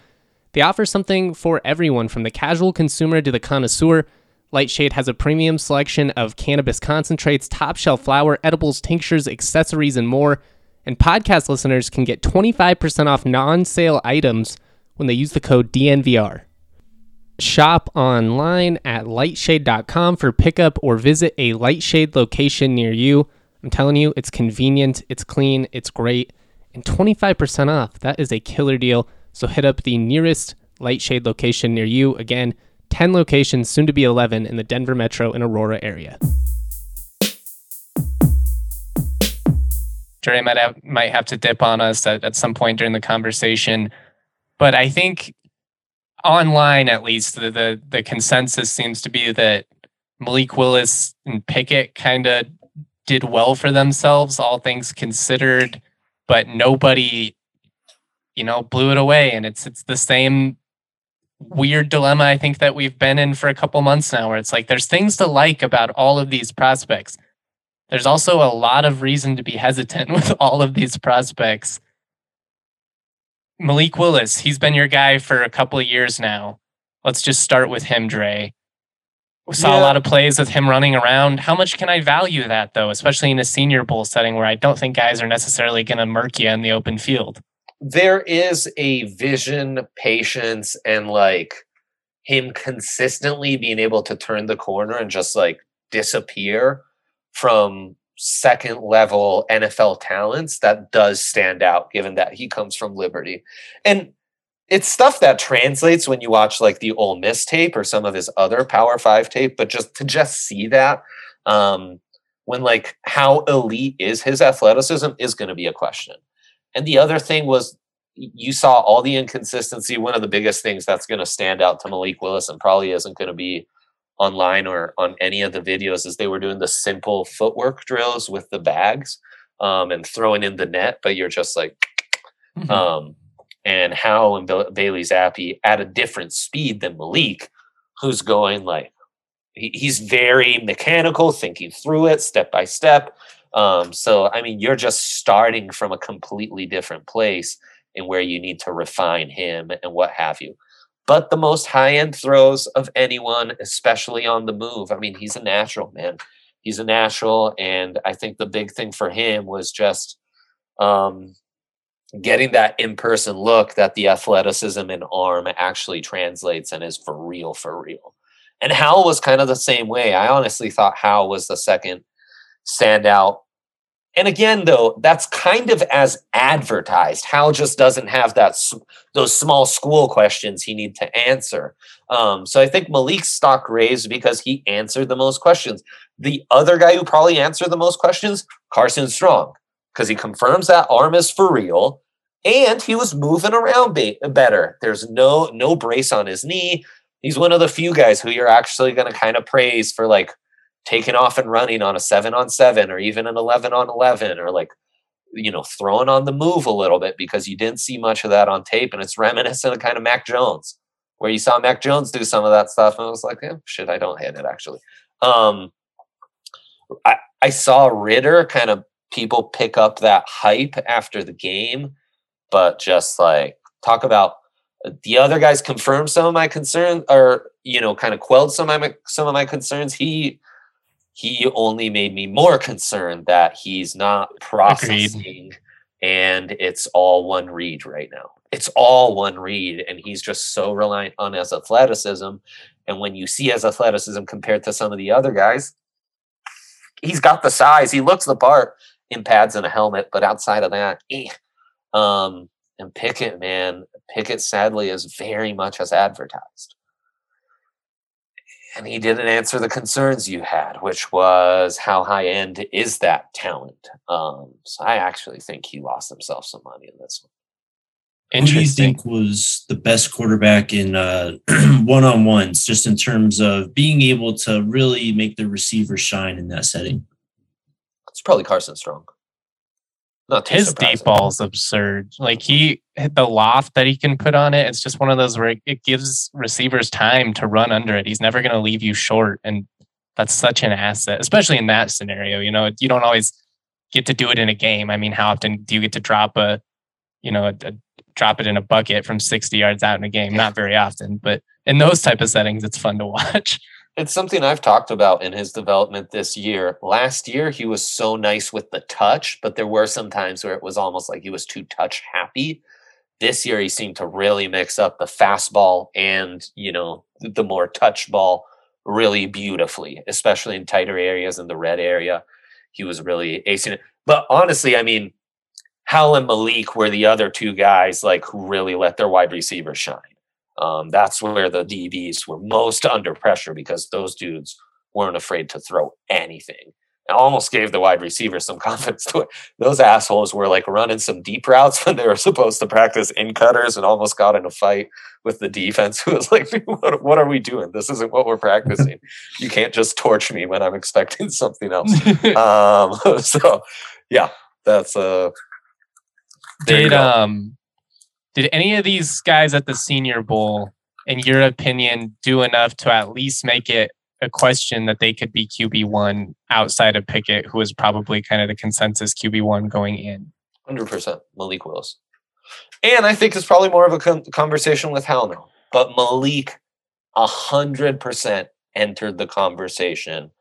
They offer something for everyone from the casual consumer to the connoisseur. Lightshade has a premium selection of cannabis concentrates, top shelf flower, edibles, tinctures, accessories, and more. And podcast listeners can get 25% off non sale items when they use the code DNVR. Shop online at lightshade.com for pickup or visit a Lightshade location near you. I'm telling you, it's convenient, it's clean, it's great, and 25% off. That is a killer deal. So hit up the nearest Lightshade location near you. Again, 10 locations, soon to be 11 in the Denver metro and Aurora area. Dre might have, might have to dip on us at, at some point during the conversation. But I think online, at least, the, the, the consensus seems to be that Malik Willis and Pickett kind of did well for themselves, all things considered, but nobody you know, blew it away. And it's it's the same weird dilemma I think that we've been in for a couple months now, where it's like there's things to like about all of these prospects. There's also a lot of reason to be hesitant with all of these prospects. Malik Willis, he's been your guy for a couple of years now. Let's just start with him, Dre. We saw yeah. a lot of plays with him running around. How much can I value that though, especially in a senior bowl setting where I don't think guys are necessarily going to murk you in the open field? There is a vision, patience, and like him consistently being able to turn the corner and just like disappear from second level NFL talents that does stand out given that he comes from Liberty. And it's stuff that translates when you watch like the Ole Miss tape or some of his other Power 5 tape, but just to just see that um when like how elite is his athleticism is going to be a question. And the other thing was you saw all the inconsistency. One of the biggest things that's going to stand out to Malik Willis and probably isn't going to be online or on any of the videos is they were doing the simple footwork drills with the bags um, and throwing in the net, but you're just like, mm-hmm. um, and how and Bailey Zappe at a different speed than Malik, who's going like, he, he's very mechanical, thinking through it step by step. Um, so, I mean, you're just starting from a completely different place and where you need to refine him and what have you. But the most high end throws of anyone, especially on the move. I mean, he's a natural, man. He's a natural. And I think the big thing for him was just um, getting that in person look that the athleticism and arm actually translates and is for real, for real. And Howell was kind of the same way. I honestly thought Howell was the second standout and again, though, that's kind of as advertised. Howell just doesn't have that those small school questions he need to answer. Um, so I think Malik's stock raised because he answered the most questions. The other guy who probably answered the most questions, Carson Strong, because he confirms that arm is for real, and he was moving around be- better. There's no no brace on his knee. He's one of the few guys who you're actually going to kind of praise for like taking off and running on a seven on seven or even an 11 on 11 or like you know throwing on the move a little bit because you didn't see much of that on tape and it's reminiscent of kind of mac jones where you saw mac jones do some of that stuff and i was like yeah, shit i don't hate it actually. Um I, I saw Ridder kind of people pick up that hype after the game but just like talk about uh, the other guys confirmed some of my concerns or you know kind of quelled some of my some of my concerns. He he only made me more concerned that he's not processing Agreed. and it's all one read right now. It's all one read, and he's just so reliant on his athleticism. And when you see his athleticism compared to some of the other guys, he's got the size. He looks the part in pads and a helmet, but outside of that, eh. um, and Pickett, man, Pickett sadly is very much as advertised. And he didn't answer the concerns you had, which was how high end is that talent? Um, so I actually think he lost himself some money in this one. Who do you think was the best quarterback in one on ones, just in terms of being able to really make the receiver shine in that setting? It's probably Carson Strong. His deep is absurd. Like he hit the loft that he can put on it. It's just one of those where it gives receivers time to run under it. He's never going to leave you short, and that's such an asset, especially in that scenario. You know, you don't always get to do it in a game. I mean, how often do you get to drop a, you know, a, a drop it in a bucket from 60 yards out in a game? Not very often, but in those type of settings, it's fun to watch. It's something I've talked about in his development this year. Last year, he was so nice with the touch, but there were some times where it was almost like he was too touch happy. This year, he seemed to really mix up the fastball and, you know, the more touch ball really beautifully, especially in tighter areas in the red area. He was really acing it. But honestly, I mean, Howell and Malik were the other two guys like who really let their wide receivers shine. Um, that's where the DBs were most under pressure because those dudes weren't afraid to throw anything. I almost gave the wide receivers some confidence to it. Those assholes were like running some deep routes when they were supposed to practice in cutters and almost got in a fight with the defense who was like, what, what are we doing? This isn't what we're practicing. you can't just torch me when I'm expecting something else. um, so, yeah, that's uh, did um did any of these guys at the Senior Bowl, in your opinion, do enough to at least make it a question that they could be QB one outside of Pickett, who was probably kind of the consensus QB one going in? Hundred percent, Malik Willis, and I think it's probably more of a con- conversation with Howell now. But Malik, hundred percent entered the conversation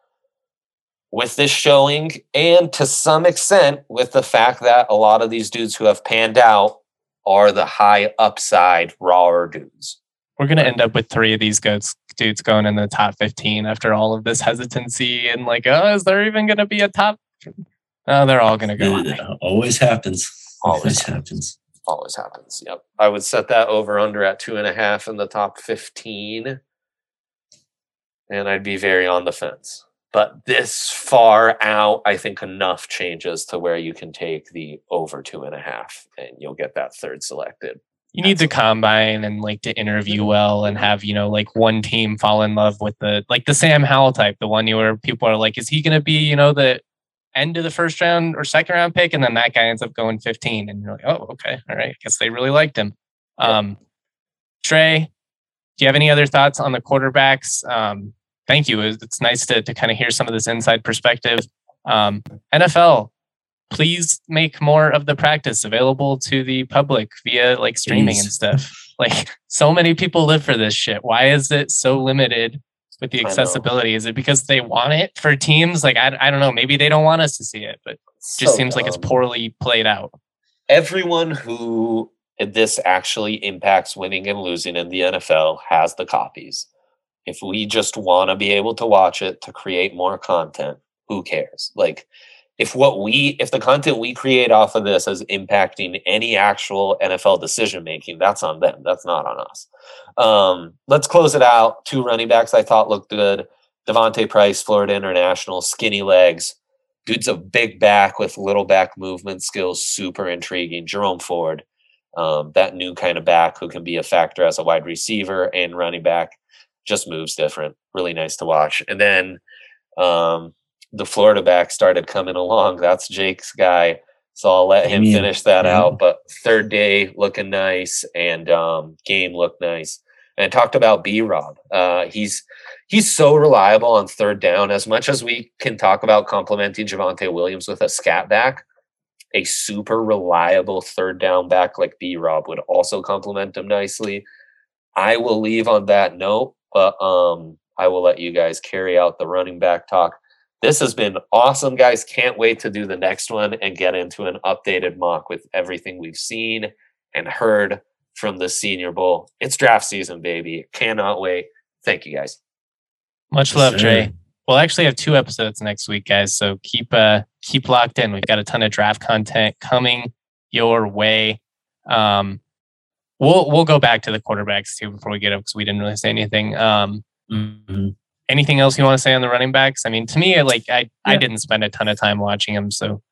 with this showing, and to some extent with the fact that a lot of these dudes who have panned out are the high upside rawer dudes. We're going to end up with three of these goats dudes going in the top 15 after all of this hesitancy and like, oh, is there even going to be a top? Oh, they're all going to go. It always happens. Always, always happens. happens. Always happens. Yep. I would set that over under at two and a half in the top 15. And I'd be very on the fence. But this far out, I think enough changes to where you can take the over two and a half and you'll get that third selected. You need to combine and like to interview well and have, you know, like one team fall in love with the like the Sam Howell type, the one where people are like, is he gonna be, you know, the end of the first round or second round pick? And then that guy ends up going 15. And you're like, oh, okay, all right. I guess they really liked him. Um Trey, do you have any other thoughts on the quarterbacks? Um, thank you. It's nice to, to kind of hear some of this inside perspective. Um, NFL, please make more of the practice available to the public via like streaming please. and stuff. Like so many people live for this shit. Why is it so limited with the accessibility? Is it because they want it for teams? Like I, I don't know. Maybe they don't want us to see it, but it just so seems dumb. like it's poorly played out. Everyone who this actually impacts winning and losing in the NFL has the copies if we just want to be able to watch it to create more content, who cares? Like, if what we if the content we create off of this is impacting any actual NFL decision making, that's on them. That's not on us. Um, let's close it out. Two running backs I thought looked good. D'Vonte Price, Florida International, skinny legs. Dude's a big back with little back movement skills, super intriguing. Jerome Ford, um, that new kind of back who can be a factor as a wide receiver and running back just moves different. Really nice to watch. And then um, the Florida back started coming along. That's Jake's guy. So I'll let him finish that out. But third day looking nice and um, game looked nice. And talked about B Rob. Uh, he's he's so reliable on third down. As much as we can talk about complimenting Javonte Williams with a scat back, a super reliable third down back like B Rob would also complement him nicely. I will leave on that note but um, I will let you guys carry out the running back talk. This has been awesome, guys. Can't wait to do the next one and get into an updated mock with everything we've seen and heard from the Senior Bowl. It's draft season, baby. Cannot wait. Thank you guys. Much love, Dre. We'll actually have two episodes next week, guys. So keep uh keep locked in. We've got a ton of draft content coming your way. Um, we'll we'll go back to the quarterbacks too before we get up because we didn't really say anything. Um, mm-hmm. anything else you want to say on the running backs? I mean, to me, like I yeah. I didn't spend a ton of time watching them, so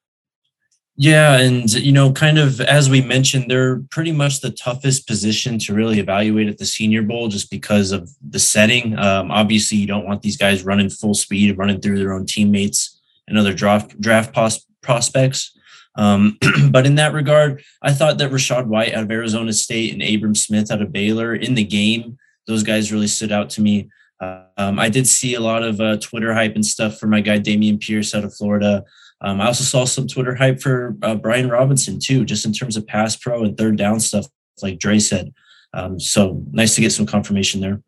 yeah, and you know, kind of as we mentioned, they're pretty much the toughest position to really evaluate at the Senior Bowl, just because of the setting. Um, obviously, you don't want these guys running full speed, running through their own teammates and other draft draft pos- prospects. Um, but in that regard, I thought that Rachaad White out of Arizona State and Abram Smith out of Baylor in the game, those guys really stood out to me. Um, I did see a lot of uh, Twitter hype and stuff for my guy Dameon Pierce out of Florida. Um, I also saw some Twitter hype for uh, Brian Robinson too, just in terms of pass pro and third down stuff, like Dre said. Um, so nice to get some confirmation there.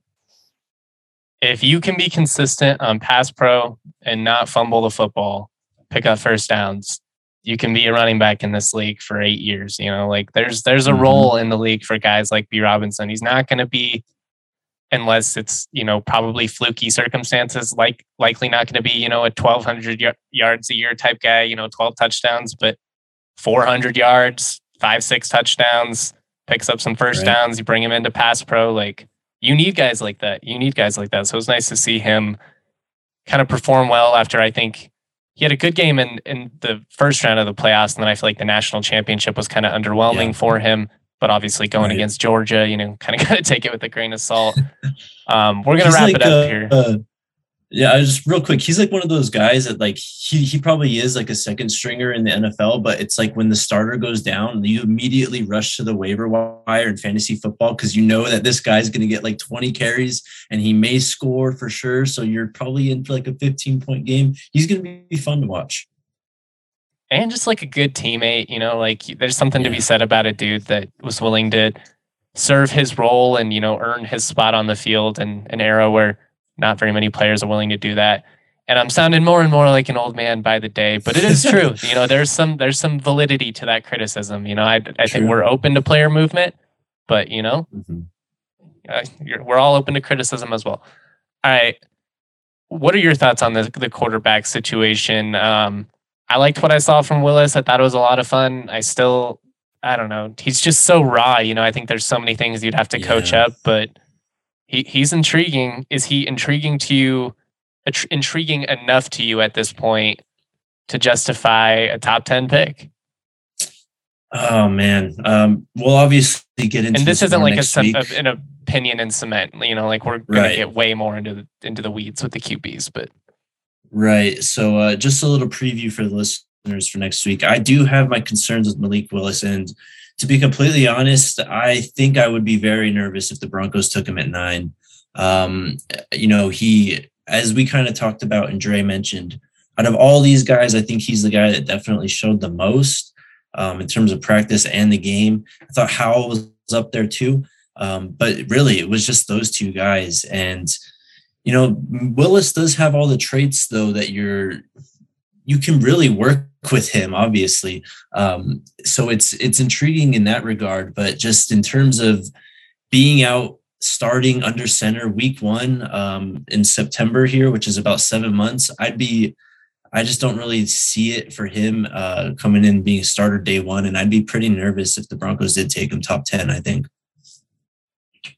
If you can be consistent on pass pro and not fumble the football, pick up first downs, you can be a running back in this league for eight years. You know, like there's there's a mm-hmm. role in the league for guys like B Robinson. He's not going to be unless it's you know probably fluky circumstances like likely not going to be you know a 1200 y- yards a year type guy you know 12 touchdowns but 400 yards five six touchdowns picks up some first right. downs you bring him into pass pro like you need guys like that you need guys like that so it's nice to see him kind of perform well after i think he had a good game in in the first round of the playoffs and then i feel like the national championship was kind of underwhelming yeah. for him but obviously going right. against Georgia, you know, kind of got to take it with a grain of salt. Um, we're gonna wrap like, it up uh, here. Uh, yeah, I just real quick. He's like one of those guys that like he he probably is like a second stringer in the NFL, but it's like when the starter goes down, you immediately rush to the waiver wire in fantasy football because you know that this guy's going to get like 20 carries and he may score for sure. So you're probably in for like a 15 point game. He's going to be fun to watch and just like a good teammate, you know, like there's something yeah. to be said about a dude that was willing to serve his role and, you know, earn his spot on the field in an era where not very many players are willing to do that. And I'm sounding more and more like an old man by the day, but it is true. you know, there's some there's some validity to that criticism. You know, I I think we're open to player movement, but you know, mm-hmm. uh, we're all open to criticism as well. All right, what are your thoughts on the the quarterback situation? Um, I liked what I saw from Willis. I thought it was a lot of fun. I still, I don't know. He's just so raw. You know, I think there's so many things you'd have to yeah. coach up, but he, he's intriguing. Is he intriguing to you, intriguing enough to you at this point to justify a top 10 pick? Oh man. Um, we'll obviously get into and this, this isn't like a, a, an opinion in cement. You know, like we're gonna right. get way more into the into the weeds with the QBs, but Right. So uh, just a little preview for the listeners for next week. I do have my concerns with Malik Willis, and to be completely honest, I think I would be very nervous if the Broncos took him at nine. Um, you know, he, as we kind of talked about and Dre mentioned, out of all these guys, I think he's the guy that definitely showed the most um, in terms of practice and the game. I thought Howell was up there too. Um, but really, it was just those two guys. And you know, Willis does have all the traits though that you're you can really work with him obviously um, so it's it's intriguing in that regard but just in terms of being out starting under center week one um, in september here which is about seven months i'd be i just don't really see it for him uh, coming in being a starter day one and i'd be pretty nervous if the broncos did take him top 10 i think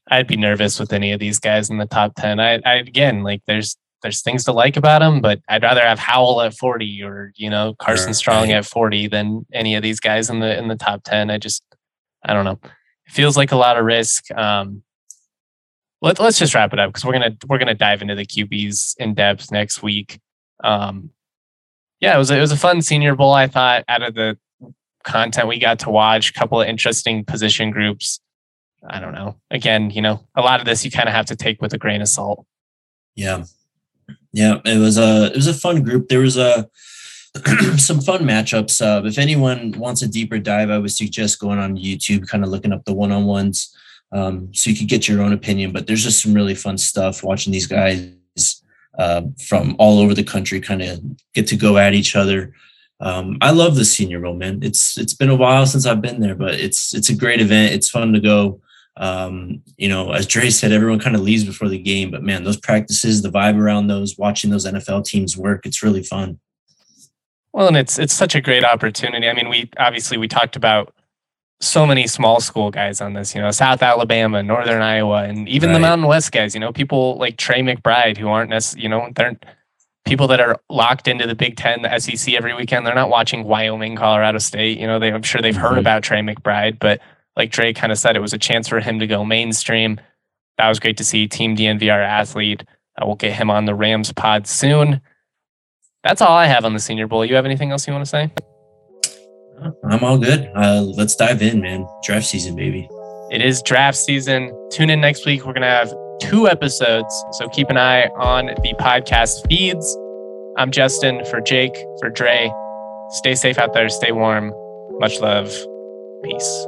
I'd be nervous with any of these guys in the top 10. I, I again, like there's, there's things to like about them, but I'd rather have Howell at 40 or, you know, Carson Strong at 40 than any of these guys in the, in the top 10. I just, I don't know. It feels like a lot of risk. Um, let, let's just wrap it up because we're gonna we're gonna dive into the QBs in depth next week. Um, yeah, it was a, it was a fun Senior Bowl. I thought out of the content we got to watch, a couple of interesting position groups. I don't know. Again, you know, a lot of this you kind of have to take with a grain of salt. Yeah. Yeah, it was a it was a fun group. There was a some fun matchups. Uh, if anyone wants a deeper dive, I would suggest going on YouTube, kind of looking up the one on ones, um, so you could get your own opinion. But there's just some really fun stuff watching these guys uh, from all over the country kind of get to go at each other. Um, I love the Senior Bowl, man. It's it's been a while since I've been there, but it's it's a great event. It's fun to go. Um, you know, as Dre said, everyone kind of leaves before the game, but man, those practices, the vibe around those, watching those NFL teams work, it's really fun. Well, and it's it's such a great opportunity. I mean, we obviously we talked about so many small school guys on this, you know, South Alabama, Northern Iowa, and even right. the Mountain West guys, you know, people like Trey McBride who aren't necessarily, you know, they're people that are locked into the Big Ten, the SEC every weekend. They're not watching Wyoming, Colorado State. You know, they, I'm sure they've heard mm-hmm. about Trey McBride, but like Trey kind of said, it was a chance for him to go mainstream. That was great to see. Team DNVR athlete. Uh, we'll get him on the Rams pod soon. That's all I have on the Senior Bowl. You have anything else you want to say? I'm all good. Uh, let's dive in, man. Draft season, baby. It is draft season. Tune in next week. We're going to have two episodes. So keep an eye on the podcast feeds. I'm Justin for Jake, for Dre. Stay safe out there. Stay warm. Much love. Peace.